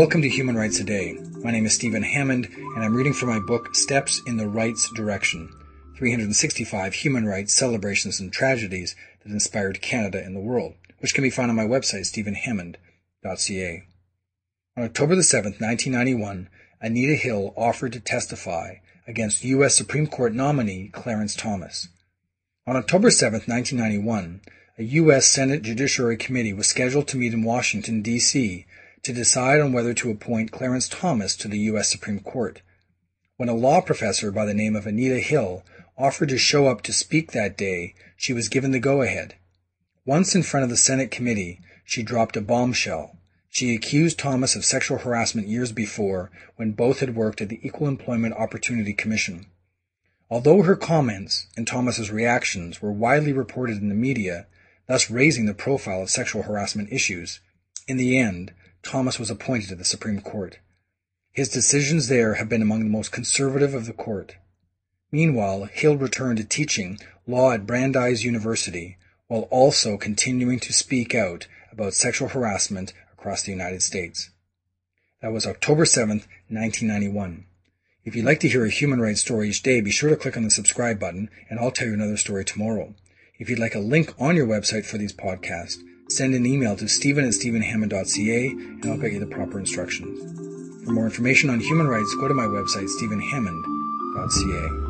Welcome to Human Rights Today. My name is Stephen Hammond, and I'm reading from my book Steps in the Rights Direction 365 Human Rights Celebrations and Tragedies that Inspired Canada and the World, which can be found on my website, stephenhammond.ca. On October the 7th, 1991, Anita Hill offered to testify against U.S. Supreme Court nominee Clarence Thomas. On October 7, 1991, a U.S. Senate Judiciary Committee was scheduled to meet in Washington, D.C. to decide on whether to appoint Clarence Thomas to the U.S. Supreme Court. When a law professor by the name of Anita Hill offered to show up to speak that day, she was given the go-ahead. Once in front of the Senate committee, she dropped a bombshell. She accused Thomas of sexual harassment years before when both had worked at the Equal Employment Opportunity Commission. Although her comments and Thomas's reactions were widely reported in the media, thus raising the profile of sexual harassment issues, in the end, Thomas was appointed to the Supreme Court. His decisions there have been among the most conservative of the court. Meanwhile, Hill returned to teaching law at Brandeis University, while also continuing to speak out about sexual harassment across the United States. That was October 7th, 1991. If you'd like to hear a human rights story each day, be sure to click on the subscribe button and I'll tell you another story tomorrow. If you'd like a link on your website for these podcasts, send an email to stephen at stephenhammond.ca and I'll get you the proper instructions. For more information on human rights, go to my website, stephenhammond.ca.